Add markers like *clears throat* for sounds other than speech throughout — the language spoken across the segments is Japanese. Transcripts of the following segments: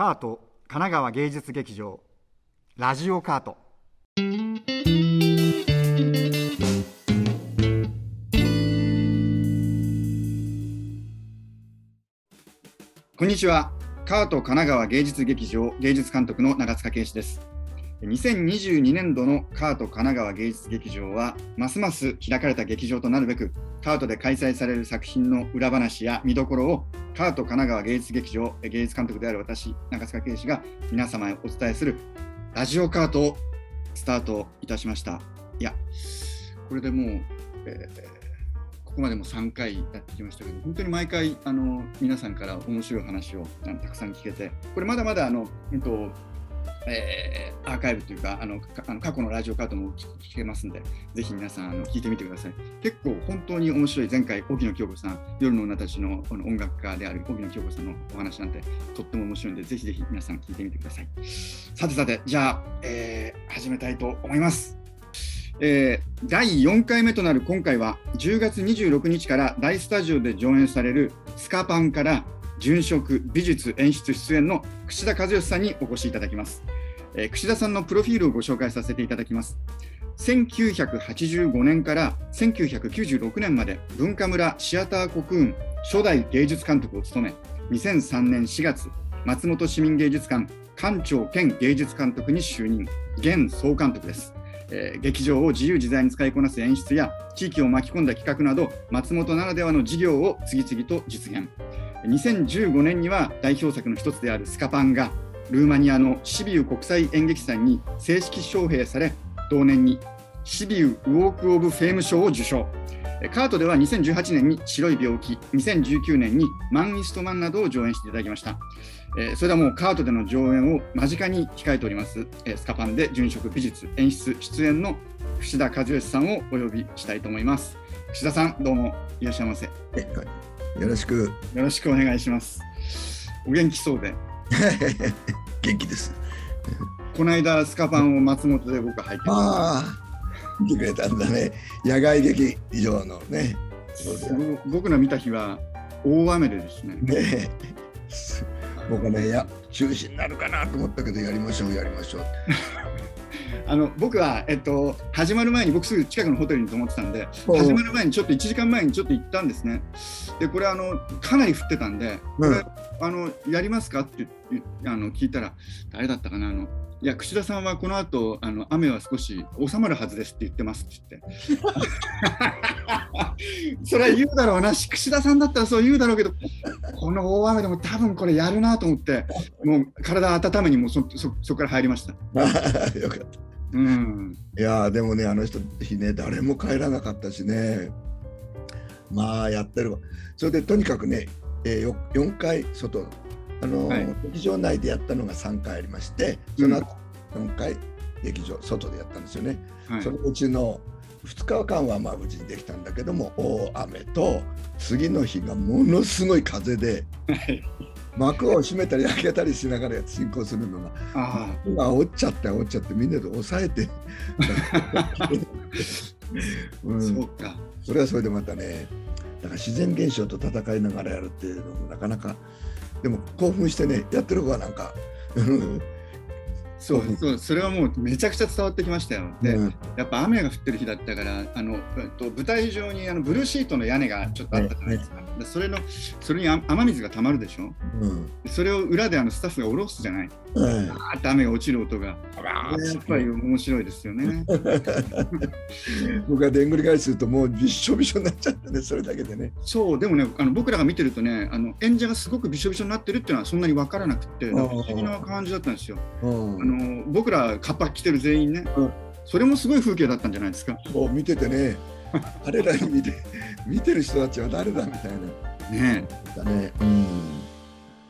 カート神奈川芸術劇場ラジオカート。こんにちは。カート神奈川芸術劇場芸術監督の長塚圭史です。2022年度のカート神奈川芸術劇場はますます開かれた劇場となるべくカートで開催される作品の裏話や見どころをカート神奈川芸術劇場芸術監督である私長塚圭史が皆様へお伝えするラジオカートをスタートいたしました。いやこれでもう、えーここまでも3回やってきましたけど、本当に毎回あの皆さんから面白い話をたくさん聞けて、これまだまだあの、えっとえーアーカイブというかあのかあの過去のラジオカートも聞聞けますんで、ぜひ皆さんあの聞いてみてください。結構本当に面白い、前回、荻野京子さん、夜の女たちのこの音楽家である荻野京子さんのお話なんてとっても面白いんで、ぜひぜひ皆さん聞いてみてください。さてさて、じゃあ、えー始めたいと思います。えー第4回目となる今回は10月26日から大スタジオで上演されるスカパンから殉職美術演出出演の櫛田和義さんにお越しいただきます、えー櫛田さんのプロフィールをご紹介させていただきます。1985年から1996年まで文化村シアターコクーン初代芸術監督を務め2003年4月松本市民芸術館館長兼芸術監督に就任現総監督です。えー劇場を自由自在に使いこなす演出や地域を巻き込んだ企画など松本ならではの事業を次々と実現。2015年には代表作の一つであるスカパンがルーマニアのシビウ国際演劇祭に正式招聘され同年にシビウウォーク・オブ・フェーム賞を受賞。カートでは2018年に白い病気2019年にマン・イストマンなどを上演していただきました。えーそれではもうカートでの上演を間近に控えております、えースカパンで殉職美術演出出演の櫛田和義さんをお呼びしたいと思います。櫛田さんどうもいらっしゃいませ。よろしくろしくお願いしますお元気そうで *laughs* 元気です。この間スカパンを松本で僕拝見しああ、見てくれたんだね。野外劇場のね。僕の見た日は大雨でですねね僕ね、いや、中止になるかなと思ったけど、やりましょう、やりましょう。あの僕は、えっと、始まる前に僕すぐ近くのホテルに泊まってたんで始まる前にちょっと1時間前にちょっと行ったんですね。でこれあのかなり降ってたんでこれ、うんあのやりますか？って言あの聞いたら誰だったかな？あのいや櫛田さんはこの後あの雨は少し収まるはずですって言ってますって言って *laughs* それは言うだろうな櫛田さんだったらそう言うだろうけどこの大雨でも多分これやるなと思ってもう体温めにもうそそそこから入りました。*laughs* よかった。うんいやーでもね、あの人日ね、誰も帰らなかったしね。まあ、やってるわ。それでとにかくね、えー、よ4回外、あのーはい。劇場内でやったのが3回ありまして、その後4回劇場外でやったんですよね。はい。そのうちの2日間はまあ無事にできたんだけども大雨と次の日がものすごい風ではい。幕を閉めたり開けたりしながら進行するのがあ今煽っちゃって煽っちゃってみんなで抑えて、*laughs* うあ、ん、そうか。それはそれでまたねだから自然現象と戦いながらやるっていうのもなかなかでも興奮してねやってる子はなんか、そうそう、それはもうめちゃくちゃ伝わってきましたよ。で、うんやっぱ雨が降ってる日だったから、あの、えっと舞台上にあのブルーシートの屋根がちょっとあったじゃないですか。でそれの、それにあ雨水が溜まるでしょうんそれを裏であのスタッフが下ろすじゃない。うんバーって雨が落ちる音が。やっぱり面白いですよね。*laughs* 僕がでんぐり返しするともうびっしょびしょになっちゃってねそれだけでねそう、でもね、あの僕らが見てるとね、あの演者がすごくびしょびしょになってるっていうのはそんなに分からなくて、不思議な感じだったんですよ。うんあの僕らカッパ着てる全員ね、うんそれもすごい風景だったんじゃないですか。こう見ててね、あれらに見て、見てる人たちは誰だみたいねな。だね。うん。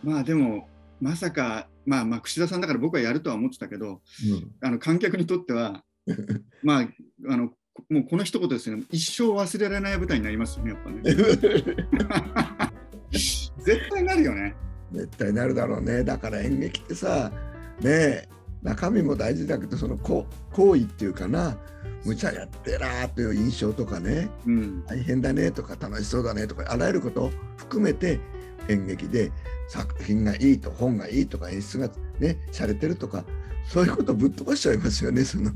まあでも、まさか、まあまあ、櫛田さんだから僕はやるとは思ってたけど、あの観客にとっては、*laughs* まあ、あのもうこの一言ですね、一生忘れられない舞台になりますよね、やっぱね。*laughs* 絶対なるよね。絶対なるだろうね。だから演劇ってさ、ねえ、中身も大事だけど、そのこ行為っていうかな、無茶やってらーという印象とかね、うん。大変だねとか楽しそうだねとか、あらゆることを含めて演劇で作品がいいと本がいいとか演出がね洒落てるとかそういうことぶっ飛ばしちゃいますよねその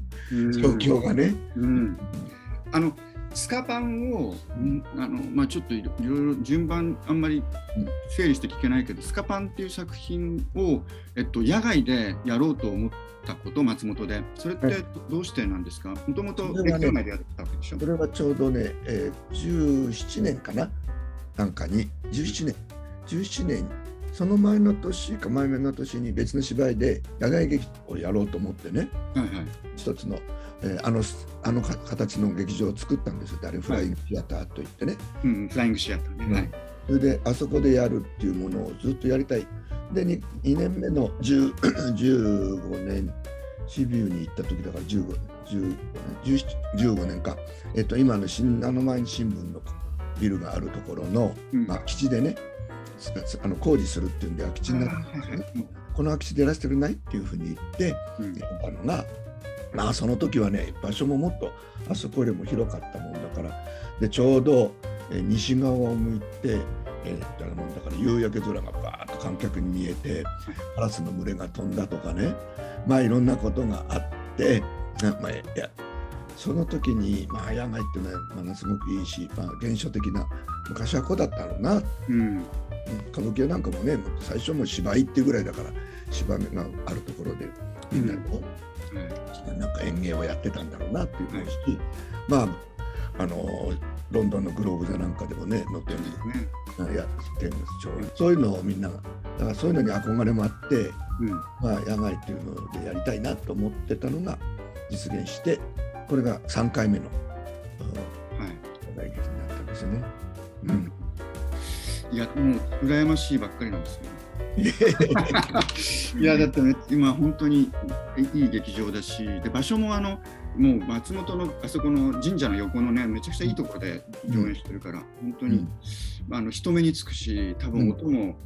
状況がね。うん、あのスカパンを、んあのまあ、ちょっといろいろ順番あんまりうん整理して聞けないけど、スカパンっていう作品を、えっと、野外でやろうと思ったこと、松本で、それっはてどうしてなんですか、もともとでやったわけでしょ？それはちょうどね、えー17年かな？なんかに。17年。17年。その前の年か前の年に別の芝居で野外劇をやろうと思ってね。はいはい。一つの、えーあのあのか形の劇場を作ったんですよ。あれフライングシアターといってね、うん、フライングシアターね。はい。それであそこでやるっていうものをずっとやりたい。で 2, 2年目の10 15 *clears throat* 年シビューに行った時だから15 15年17 15年か、えっと、今の新あの前に新聞のビルがあるところの、うん。まあ、基地でねすあの工事するっていうんで空き地になったんですよね。はいはい。この空き地でやらせてくれない？っていうふうに言ってうん。やったのがまあその時はね場所ももっとあそこよりも広かったもんだから。でちょうど、えー西側を向いて、えー、だもんだから夕焼け空がバーッと観客に見えてカラスの群れが飛んだとかね。まあいろんなことがあってあまあいやその時に、まあ、野外っていうのはものすごくいいし、まあ、現象的な昔はこうだったろうな。うん。うん歌舞伎はなんかもね最初も芝居っていうぐらいだから芝居があるところでみんなこう、はいなんか演芸をやってたんだろうなっていう思うし、まああのロンドンのグローブ座なんかでもね載ってるんですねやってるんですそういうのをみんながだからそういうのに憧れもあって、うん。まあ、野外っていうのでやりたいなと思ってたのが実現してこれが3回目のうんはい。野外劇になったんですよね。うん。いや、もう羨ましいばっかりなんですよ。いやだってね今本当にいい劇場だしで場所もあのもう松本のあそこの神社の横のねめちゃくちゃいいところで上演してるから、本当に、あの人目につくし多分音も、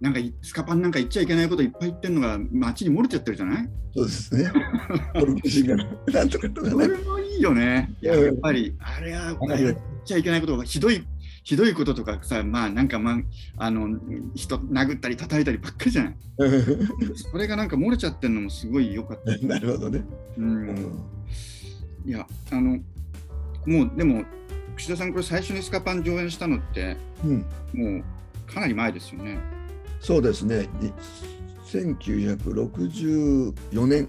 なんかいスカパンなんか言っちゃいけないこといっぱい言ってるのが街に漏れちゃってるじゃない？そうですね。*laughs* なんとかとかそね。れもいいよね。いやっぱりあれは言っちゃいけないことがひどいひどいこととかさまあなんかまああの人殴ったり叩いたりばっかりじゃない *laughs* それがなんか漏れちゃってるのもすごい良かった *laughs* なるほどね。うんうんいや、あの、もうでも、串田さん、これ最初にスカパン上演したのって、うん、もうかなり前ですよね。そうですね。に1964年、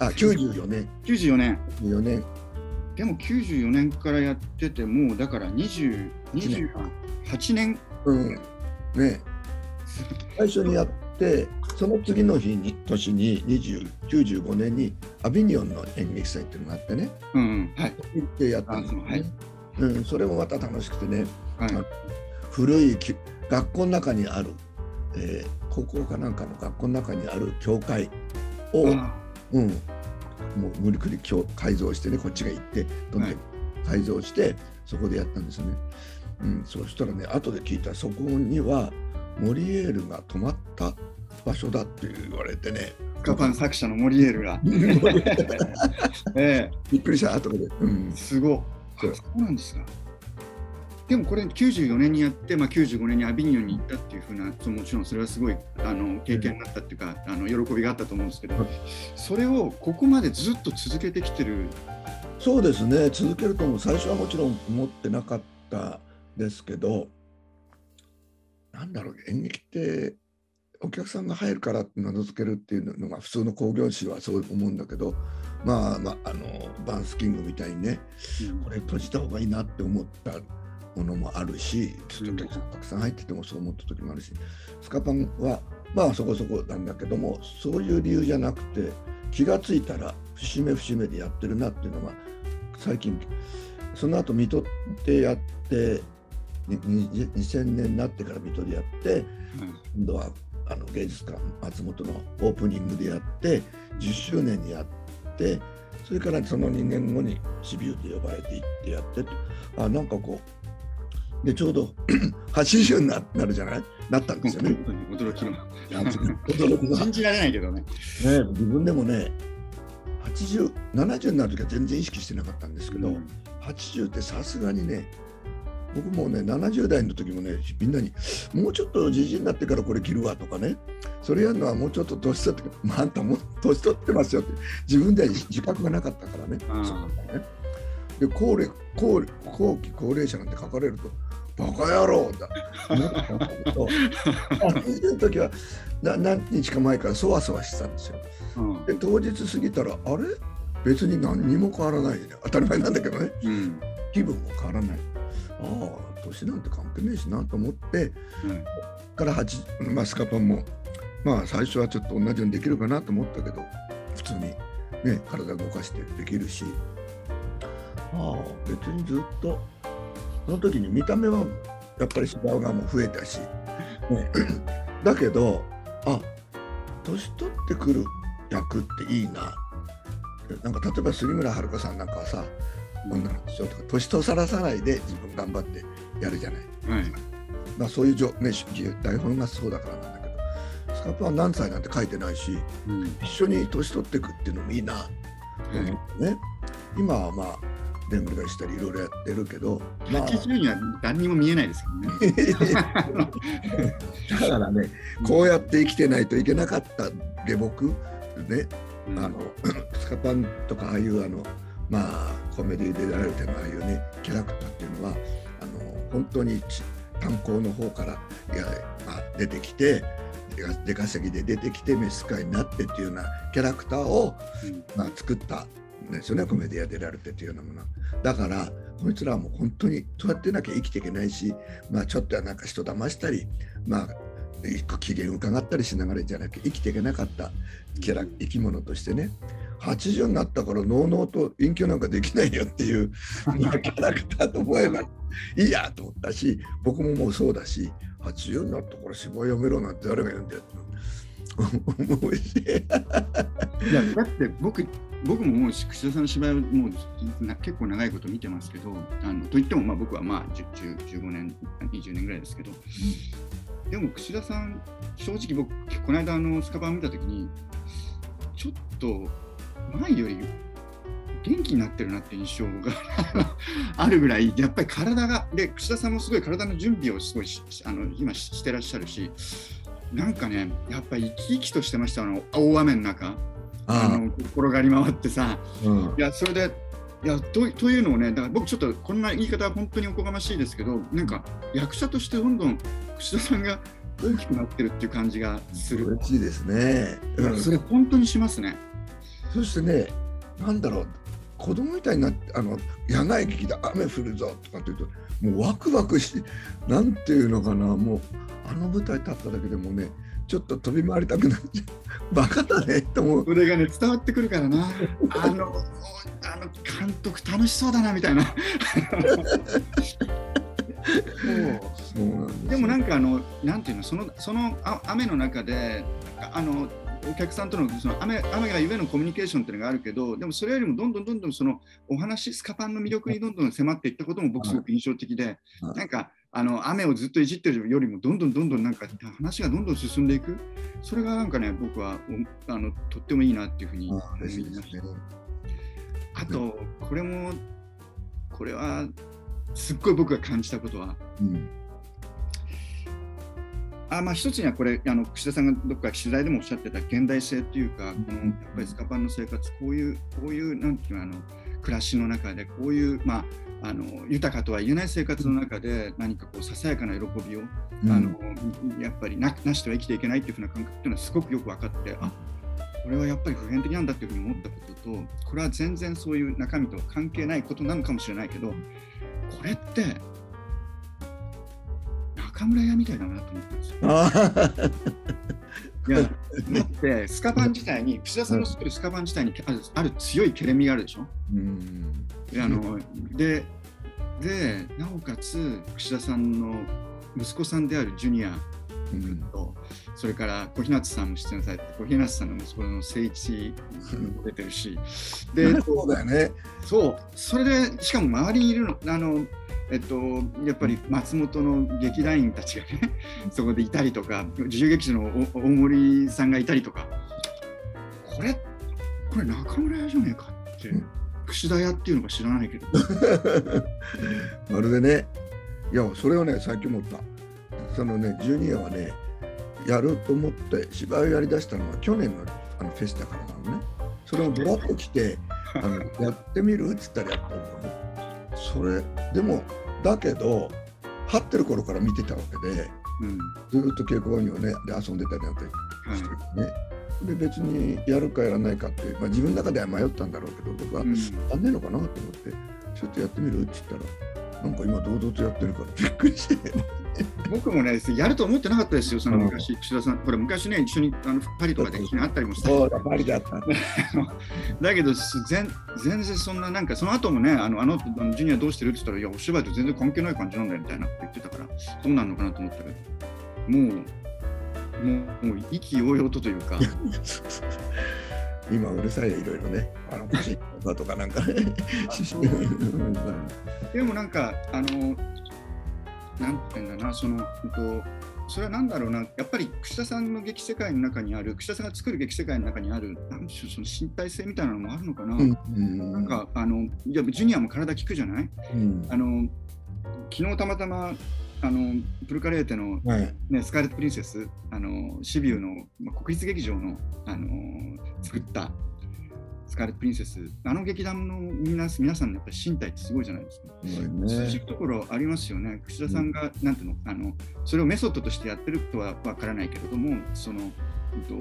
あ、94年、94年。4年、でも94年からやってて、もうだから20 28年。うん、ね、最初にやって、その次の日に年に20 95年にアビニオンの演劇祭っていうのがあってね、うんうん、はい。行ってやったんですよね。はいうん、それもまた楽しくてね、はい。古いき学校の中にある、えー高校かなんかの学校の中にある教会を、あうん、もう無理くり改造してねこっちが行ってどんどんはい改造して、そこでやったんですよね。うん、そしたらね後で聞いたらそこにはモリエールが泊まった場所だって言われてね。スカパン作者のモリエールが。*laughs* えびっくりした後で、うん。え、すごそう。なんですか。でもこれ94年にやって、まあ、95年にアビニオンに行ったっていうふうなもちろんそれはすごいあの経験になったっていうか、あの喜びがあったと思うんですけど、はいそれをここまでずっと続けてきてる。そうですね。続けると思う最初はもちろん思ってなかったですけどなんだろう演劇ってお客さんが入るから名付けるっていうのが普通の興行師はそう思うんだけどまあ、まあ、あのバンスキングみたいにねこれ閉じた方がいいなって思ったものもあるしちょっとたくさん入っててもそう思った時もあるしスカパンはまあそこそこなんだけどもそういう理由じゃなくて気がついたら節目節目でやってるなっていうのが最近その後水戸でやって2000年になってから水戸でやって今度はあの芸術館松本のオープニングでやって10周年にやってそれからその2年後にシビューで呼ばれていってやってあなんかこうでちょうど *clears throat* 80にななるじゃない？なったんですよね。驚きの。驚きの。信じられないけどね。ね、自分でもね80、70になる時は全然意識してなかったんですけど、うん。80ってさすがにね僕もね70代の時もねみんなに「もうちょっとじじいになってからこれ着るわ」とかね。それやるのはもうちょっと年取って「まあ、あんたもう年取ってますよ」って自分では自覚がなかったからね。ね。で高齢高後期高齢者なんて書かれると「バカ野郎だ」80の時はな何日か前からそわそわしてたんですよ。うん、で当日過ぎたらあれ？別に何にも変わらないね当たり前なんだけどね、うん、気分も変わらない。ああ年なんて関係ねえしなと思って、うん、から8、まあ、スカパンもまあ最初はちょっと同じようにできるかなと思ったけど普通にね体動かしてできるし。ああ別にずっとその時に見た目はやっぱり芝がもう増えたし、ね、*laughs* だけどあ年取ってくる役っていいな。なんか例えば杉村遥さんなんかはさ女の人とか年とさらさないで自分頑張ってやるじゃない、はい、まあ、そういう、ね、台本がそうだからなんだけどスカパは何歳なんて書いてないし、うん、一緒に年取っていくっていうのもいいなと思ってね、今はまあでんぐり返したりいろいろやってるけど、まあ、80には何にも見えないですけどね。*laughs* だからねこうやって生きてないといけなかった下僕ね、うん、あのスカパンとかああいうあのまあコメディで出られてるああいうねキャラクターっていうのはあの本当に炭鉱の方からいや、まあ、出てきて出稼ぎで出てきて召使いになってっていうようなキャラクターを、まあ、作ったんですよねコメディア出られてっていうようなものだからこいつらはもう本当にそうやってなきゃ生きていけないし、まあ、ちょっとはなんか人騙したりまあ機嫌伺ったりしながらじゃなくて生きていけなかったキャラ生き物としてね80になったからのうのうと隠居なんかできないよっていうキャラクターと思えばいいやと思ったし僕ももうそうだし80になったから芝居やめろなんて誰が言うんだよ思うし。いやだって僕僕ももう串田さんの芝居をもう結構長いこと見てますけどあのといってもまあ僕はまあ15年20年ぐらいですけど、うん、でも串田さん正直僕この間あのスカバン見た時にちょっと前より元気になってるなって印象が *laughs* あるぐらいやっぱり体がで串田さんもすごい体の準備をすごいあの今してらっしゃるしなんかねやっぱり生き生きとしてましたあの大雨の中あの転がり回ってさ、うん、いやそれでいやとというのをねだから僕ちょっとこんな言い方は本当におこがましいですけどなんか役者としてどんどん串田さんが大きくなってるっていう感じがする。嬉しいですね、うん、それ本当にしますねそしてね、なんだろう、子供みたいになって、あの野外劇で雨降るぞとかって言うと、もうワクワクし、なんていうのかな、もうあの舞台立っただけでもね、ちょっと飛び回りたくなっちゃう。*laughs* バカだねと思う。それがね、伝わってくるからな。あの、あの監督楽しそうだなみたいな。*laughs* そうなんでもなんかあのなんていうのそのそのあ雨の中であのお客さんとのその雨雨がゆえのコミュニケーションっていうのがあるけどでもそれよりもどんどんどんどんそのお話スカパンの魅力にどんどん迫っていったことも僕すごく印象的で、なんかあの雨をずっといじってるよりもどんどんどんどんなんか話がどんどん進んでいく。それがなんかね僕はあのとってもいいなっていうふうに思いました。あとこれもこれはすっごい僕が感じたことは、うんあまあ、一つにはこれあの串田さんがどっか取材でもおっしゃってた現代性というか、このやっぱりスカパンの生活こういうこういうなんていうのあの暮らしの中でこういう、まあ、あの豊かとは言えない生活の中で何かこうささやかな喜びを、うん、あのやっぱりななしでは生きていけないっていうふうな感覚っていうのはすごくよく分かってあこれはやっぱり普遍的なんだっていうふうに思ったこととこれは全然そういう中身と関係ないことなのかもしれないけどこれって中村屋みたいだなと思ったんですよ。いやだってスカパン自体に串田さんの作るスカパン自体にあるある強いけれみがあるでしょ？うん、あのででなおかつ串田さんの息子さんであるジュニア君と、うん、それから小日向さんも出演されて小日向さんの息子の誠一も出てるし、でそうだよね。そう。それでしかも周りにいるのあのえっと、やっぱり松本の劇団員たちがねそこでいたりとか自由劇場の大森さんがいたりとか。これこれ中村屋じゃねえかって、串田屋っていうのか知らないけど。*laughs* まるでねいやそれをね最近思った。そのねジュニアはねやると思って芝居をやりだしたのは去年のあのフェスタからなのね。それをブラッと来て *laughs* あのやってみるっつったらやったんだよねそれ。でもだけど張ってる頃から見てたわけで、うん、ずっと稽古場にはねで遊んでたりなんてしてね、はい、で別にやるかやらないかって、まあ、自分の中では迷ったんだろうけど僕は、うん、やんねえのかなと思ってちょっとやってみる？って言ったらなんか今堂々とやってるからびっくりして。僕もね、やると思ってなかったですよ、その昔、岸田さん、これ昔ね、一緒にあのパリとかで一緒に会ったりもしたそうだ、パリだった。*laughs* だけど全、全然そんな、なんかその後もね、あの、あのジュニアどうしてるって言ったら、いや、お芝居と全然関係ない感じなんだよみたいなって言ってたから、どうなるのかなと思ったけど、もう、もう、もう意気揚々とというか。*laughs* 今うるさいよいろいろね。あのパシッとかなんかね。*laughs* でもなんかあのなんていうんだな、その、とそれは何だろうな、やっぱり串田さんの劇世界の中にある、串田さんが作る劇世界の中にある、なんでしょう、その身体性みたいなのもあるのかな。うん、なんか、あの、いや、ジュニアも体効くじゃない、うん、あの昨日たまたまあのプルカレーテの、ね、はい、スカーレット・プリンセスあのシビューの、まあ、国立劇場のあの作ったスカーレット・プリンセス、あの劇団の皆皆さんのやっぱり身体ってすごいじゃないですか。通じるところありますよね。串田さんが、うん、なんていうのあの、それをメソッドとしてやってるとはわからないけれども、その、と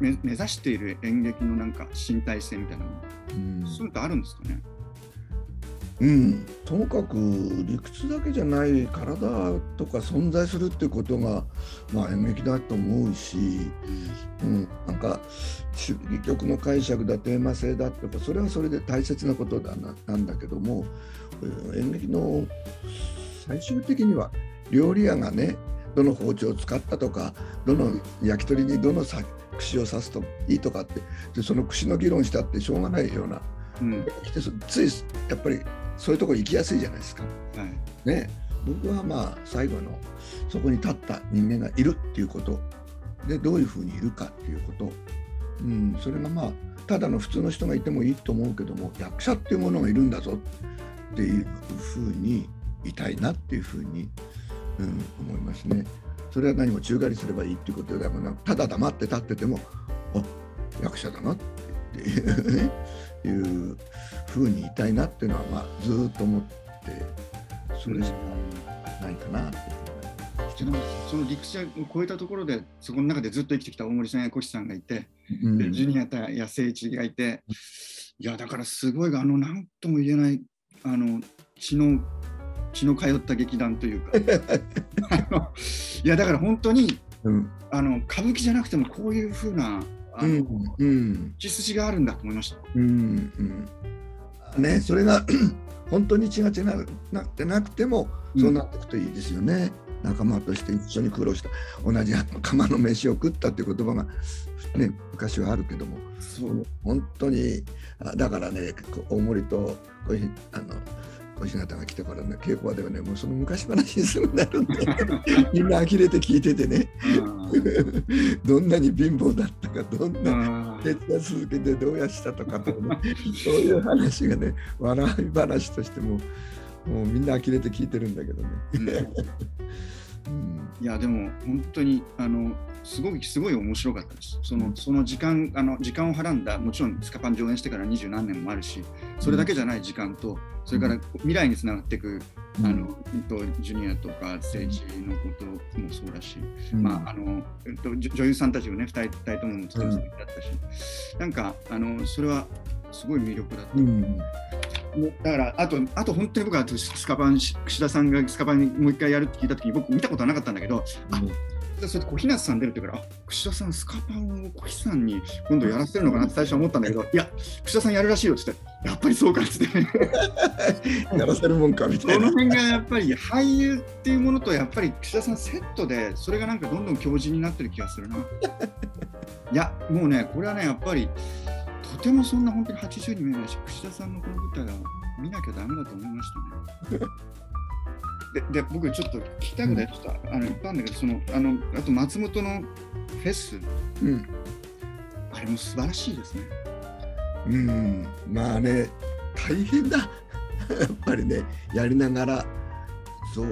目目指している演劇のなんか身体性みたいなもの、うん、そういうのってあるんですかね？うん、ともかく理屈だけじゃない体とか存在するってことが、まあ、演劇だと思うし、うん、なんか主義曲の解釈だテーマ性だってそれはそれで大切なことだななんだけども演劇の最終的には料理屋がねどの包丁を使ったとかどの焼き鳥にどの串を刺すといいとかってでその串の議論したってしょうがないような、うん、ついやっぱりそういうところ行きやすいじゃないですか。はい、ね。僕はまあ最後のそこに立った人間がいるっていうこと。でどういうふうにいるかっていうこと、うん、それがまあただの普通の人がいてもいいと思うけども役者っていうものがいるんだぞっていうふうにいたいなっていうふうに、うん、思いますね。それは何も宙返りすればいいっていうことではなくただ黙って立っててもあ役者だなっていうね。いうふうにいたいなっていうのは、まあ、ずっと思ってそれしかないかなって。その陸地を超えたところでそこの中でずっと生きてきた大森さんや小石さんがいて、うん、でジュニアや誠一がいていやだからすごいあの何とも言えないあの血の血の通った劇団というか *laughs* いやだから本当に、うん、あの歌舞伎じゃなくてもこういうふうなあの、うん、血筋があるんだと思いました。うんうん、ね、それが *clears throat* 本当に血が血がなってなくてもそうなっていくといいですよね。うん、仲間として一緒に苦労した。同じ釜の飯を食ったっていう言葉が、ね、昔はあるけども。そう。本当にだからね大森とこういうあのお姿が来てからね稽古場ではねもうその昔話にすぐなるんでみんな呆れて聞いててね。どんなに貧乏だったかどんな徹夜続けてどうやしたとか、ね、そういう話がね笑い話としてももうみんな呆れて聞いてるんだけどね。うん、いやでも本当にあのすごいすごい面白かったです。そのその時間あの時間をはらんだもちろんスカパン上演してから二十何年もあるしそれだけじゃない時間と、それから未来につながっていく、あのとジュニアとか政治のこともそうだし、まああのえっと、女優さんたちをね2人 ,2 人とも作るだったし、なんかあのそれはすごい魅力だった。だからあと、あと本当に僕はスカパン、串田さんがスカパンにもう一回やるって聞いたときに、僕見たことはなかったんだけど、あそれで小日向さん出るって言うから、あ串田さん、スカパンを小日さんに今度やらせるのかなって最初は思ったんだけど、いや、串田さんやるらしいよって言って、やっぱりそうかってって、*laughs* やらせるもんかみたいな。この辺がやっぱり俳優っていうものと、やっぱり串田さんセットで、それがなんかどんどん強靭になってる気がするな。*laughs* いや、もうね、これはね、やっぱり、とてもそんな本当に80に見えないし、串田さんのこの舞台は見なきゃだめだと思いましたね。*laughs* でで僕ちょっと聞きたいことやった、あのいっぱいあるんだけどそのあのあと松本のフェス、うん、あれも素晴らしいですね。うん。まあね大変だ。*laughs* やっぱりねやりながらそう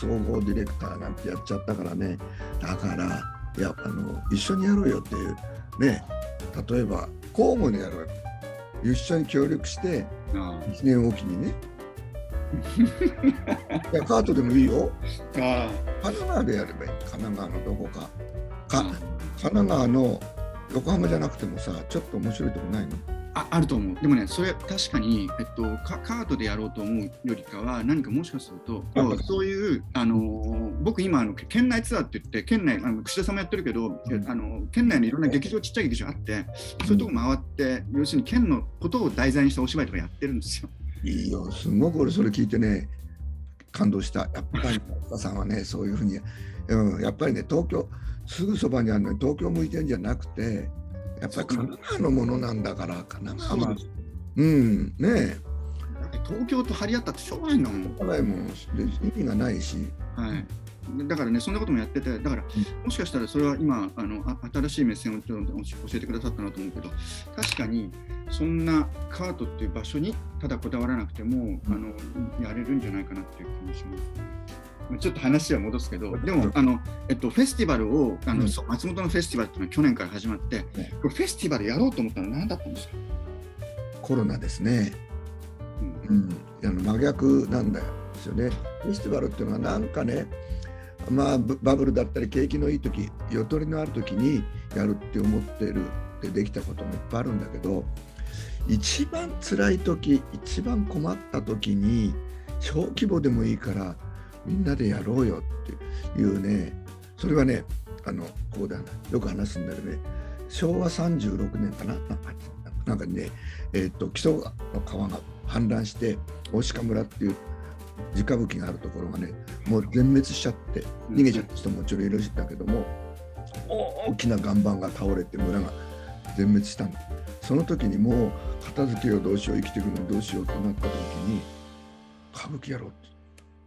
総合ディレクターなんてやっちゃったからね。だからいやあの一緒にやろうよっていうね。例えば交互にやろう一緒に協力して1年おきにね。いやカートでもいいよ。神奈川でやればいい。神奈川のどこか。か神奈川の横浜じゃなくてもさちょっと面白いとこないの？ああると思う。でもね、それ確かに、えっと、カートでやろうと思うよりかは、何かもしかすると、そういう、あのー、僕今あの、県内ツアーって言って、県内、あの串田さんもやってるけど、うん、あの県内のいろんな劇場、ちっちゃい劇場あって、そういうとこ回って、要するに県のことを題材にしたお芝居とかやってるんですよ。いいよ、すごく俺それ聞いてね、感動した。やっぱり、おさんはね、そういうふうに、うん、やっぱりね、東京、すぐそばにあるのに東京向いてるんじゃなくて、やっぱり神奈川のものなんだから神奈川うんね東京と張り合ったってしょうがないんだもん。しょうがないもん。意味がないし。はい。だからね、そんなこともやってて、だから、もしかしたらそれは今、あの新しい目線を教えてくださったなと思うけど、確かに、そんなカートっていう場所にただこだわらなくても、あのやれるんじゃないかなっていう気もします。ちょっと話は戻すけど、でもあの、えっと、フェスティバルをあの、うん、松本のフェスティバルっていうのは去年から始まって、フェスティバルやろうと思ったのは何だったんですか？コロナですね、うん、うん、あの真逆なんだよ。ですよね。フェスティバルっていうのはなんかね、まあ、バブルだったり景気のいい時ゆとりのある時にやるって思ってるってできたこともいっぱいあるんだけど一番辛い時一番困った時に小規模でもいいからみんなでやろうよっていうねそれはねあのこうだなよく話すんだけどね昭和36年かななんかね、えーと、木曽の川が氾濫して大鹿村っていう直吹きがあるところがねもう全滅しちゃって逃げちゃった人ももちろんいるんだけども大きな岩盤が倒れて村が全滅したんだその時にもう片付けをどうしよう生きていくのどうしようとなった時に歌舞伎やろうって。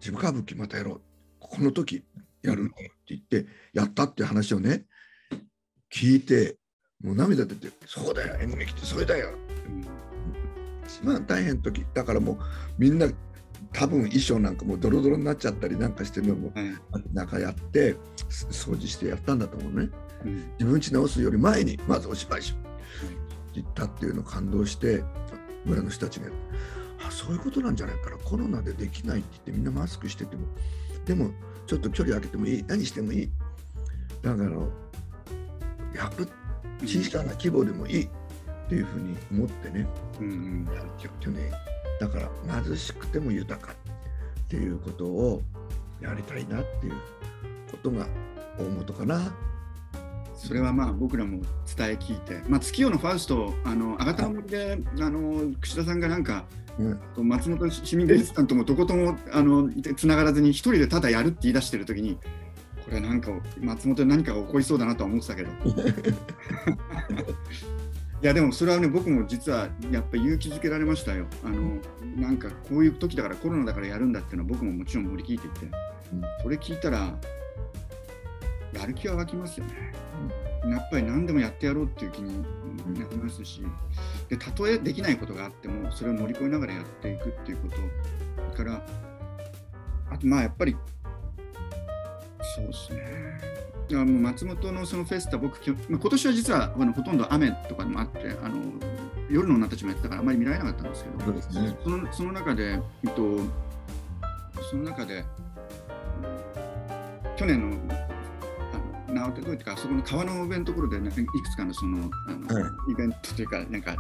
自分歌舞伎またやろう。この時やるって言ってやったっていう話をね聞いてもう涙出て「そうだよ演劇ってそれだよ」うん、一番大変時。だからもうみんな多分衣装なんかもうドロドロになっちゃったりなんかしてるのも、なんかやって掃除してやったんだと思うね、うん、自分ち直すより前にまずお芝居しよう。って言ったっていうのを感動して村の人たちがあそういうことなんじゃないからコロナでできないって言ってみんなマスクしてても。でもちょっと距離空けてもいい。何してもいい。だからやる小さな規模でもいい。っていうふうに思ってね、うんうん、やってね。だから貧しくても豊かっていうことをやりたいなっていうことが大元かな。それはまあ僕らも伝え聞いて、まあ、月夜のファウスト、あのあがたの森であの串田さんがなんかうん、松本市民芸術館ともどこともあのつながらずに一人でただやるって言い出してる時にこれなんか松本に何かが起こりそうだなとは思ってたけど。*laughs* いやでもそれはね僕も実はやっぱり勇気づけられましたよ。あのなんかこういう時だからコロナだからやるんだっていうのは僕ももちろん盛り聞いていて、うん、それ聞いたらやる気は湧きますよね、うん、やっぱり何でもやってやろうっていう気になりますし、でたとえできないことがあってもそれを乗り越えながらやっていくっていうことからあとまあやっぱりそうですね。あの松本のそのフェスタ僕、まあ、今年は実はあのほとんど雨とかもあってあの夜の女たちもやってたからあまり見られなかったんですけどそうです、ね、そのその中で、えっと、その中で去年のなどういうか、そこの川の上のところで、ね、いくつかのそのあの、はい、イベントというか、なんか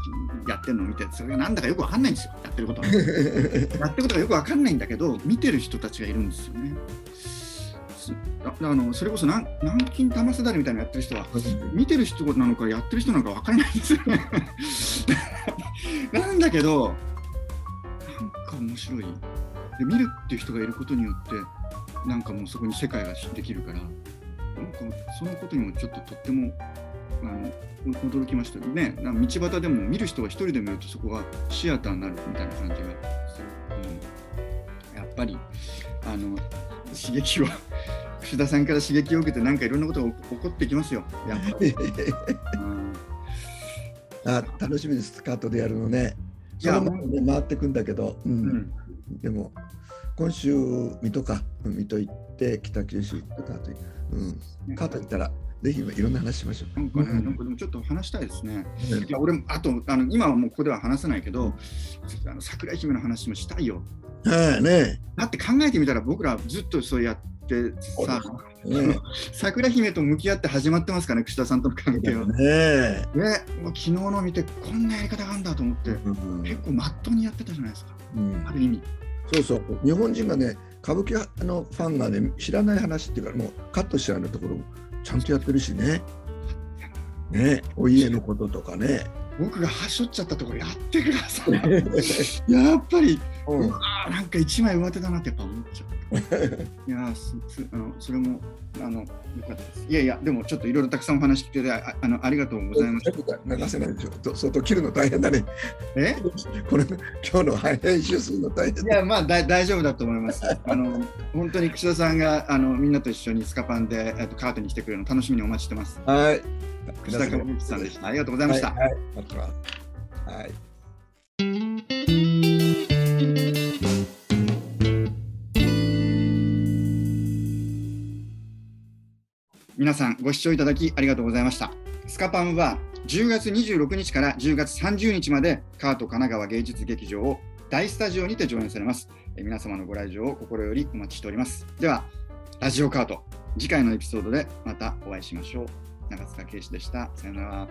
やってるのを見て、それがなんだかよくわかんないんですよ、やってることは。*laughs* やってることがよくわかんないんだけど、見てる人たちがいるんですよね。あのそれこそ南京玉すだれみたいなのやってる人は、見てる人なのかやってる人なのか分からないんですよね。*laughs* なんだけど、なんか面白い。で見るっていう人がいることによって、なんかもうそこに世界ができるから。なんかそのことにもちょっととってもあの驚きましたね。道端でも見る人が一人でもいるとそこがシアターになるみたいな感じがする。うん、やっぱりあの刺激を *laughs* 串田さんから刺激を受けてなんかいろんなことが起こってきますよ。やっぱり。*laughs* あ楽しみです、スカートでやるのね。いや、ね、回ってくんだけど、うん、うん、でも今週水戸か水戸行って北九州行った後に、うん、カート行ったらぜひいろんな話しましょう。なんかね、うん、なんかでもちょっと話したいですね。いや俺もあとあの今はもうここでは話せないけど、あの桜井姫の話もしたいよ。はいね。だって考えてみたら僕らずっとそうやってさ、ね、*laughs* 桜姫と向き合って始まってますからね、串田さんとの関係は。ねねもう昨日の見てこんなやり方があるんだと思って、うん、結構まっとうにやってたじゃないですか、うん、ある意味。そうそう日本人がね歌舞伎のファンがね知らない話っていうかもうカットしちゃうようなところもちゃんとやってるしね。ねお家のこととかね。僕がはしょっちゃったところやってください。*laughs* やっぱり、うん、うわなんか一枚上手だなってやっぱ思っちゃう。*laughs* いやすすあのそれもあのよかったです。いやいやでもちょっっといろいろたくさんお話聞いてああのありがとうございました。流せないでしょ。相当切 *laughs* るの大変だね。え？これ今日の編集するの大変。いやまあだ大丈夫だと思います。あの本当に串田さんがあのみんなと一緒にスカパンでえっとカートに来てくれるの楽しみにお待ちしてます。はい。串田さんでした。ありがとうございました。はい。はいはい皆さんご視聴いただきありがとうございました。スカパンは10月26日から10月30日までカート神奈川芸術劇場を大スタジオにて上演されます。え皆様のご来場を心よりお待ちしております。では、ラジオカート、次回のエピソードでまたお会いしましょう。長塚圭史でした。さようなら。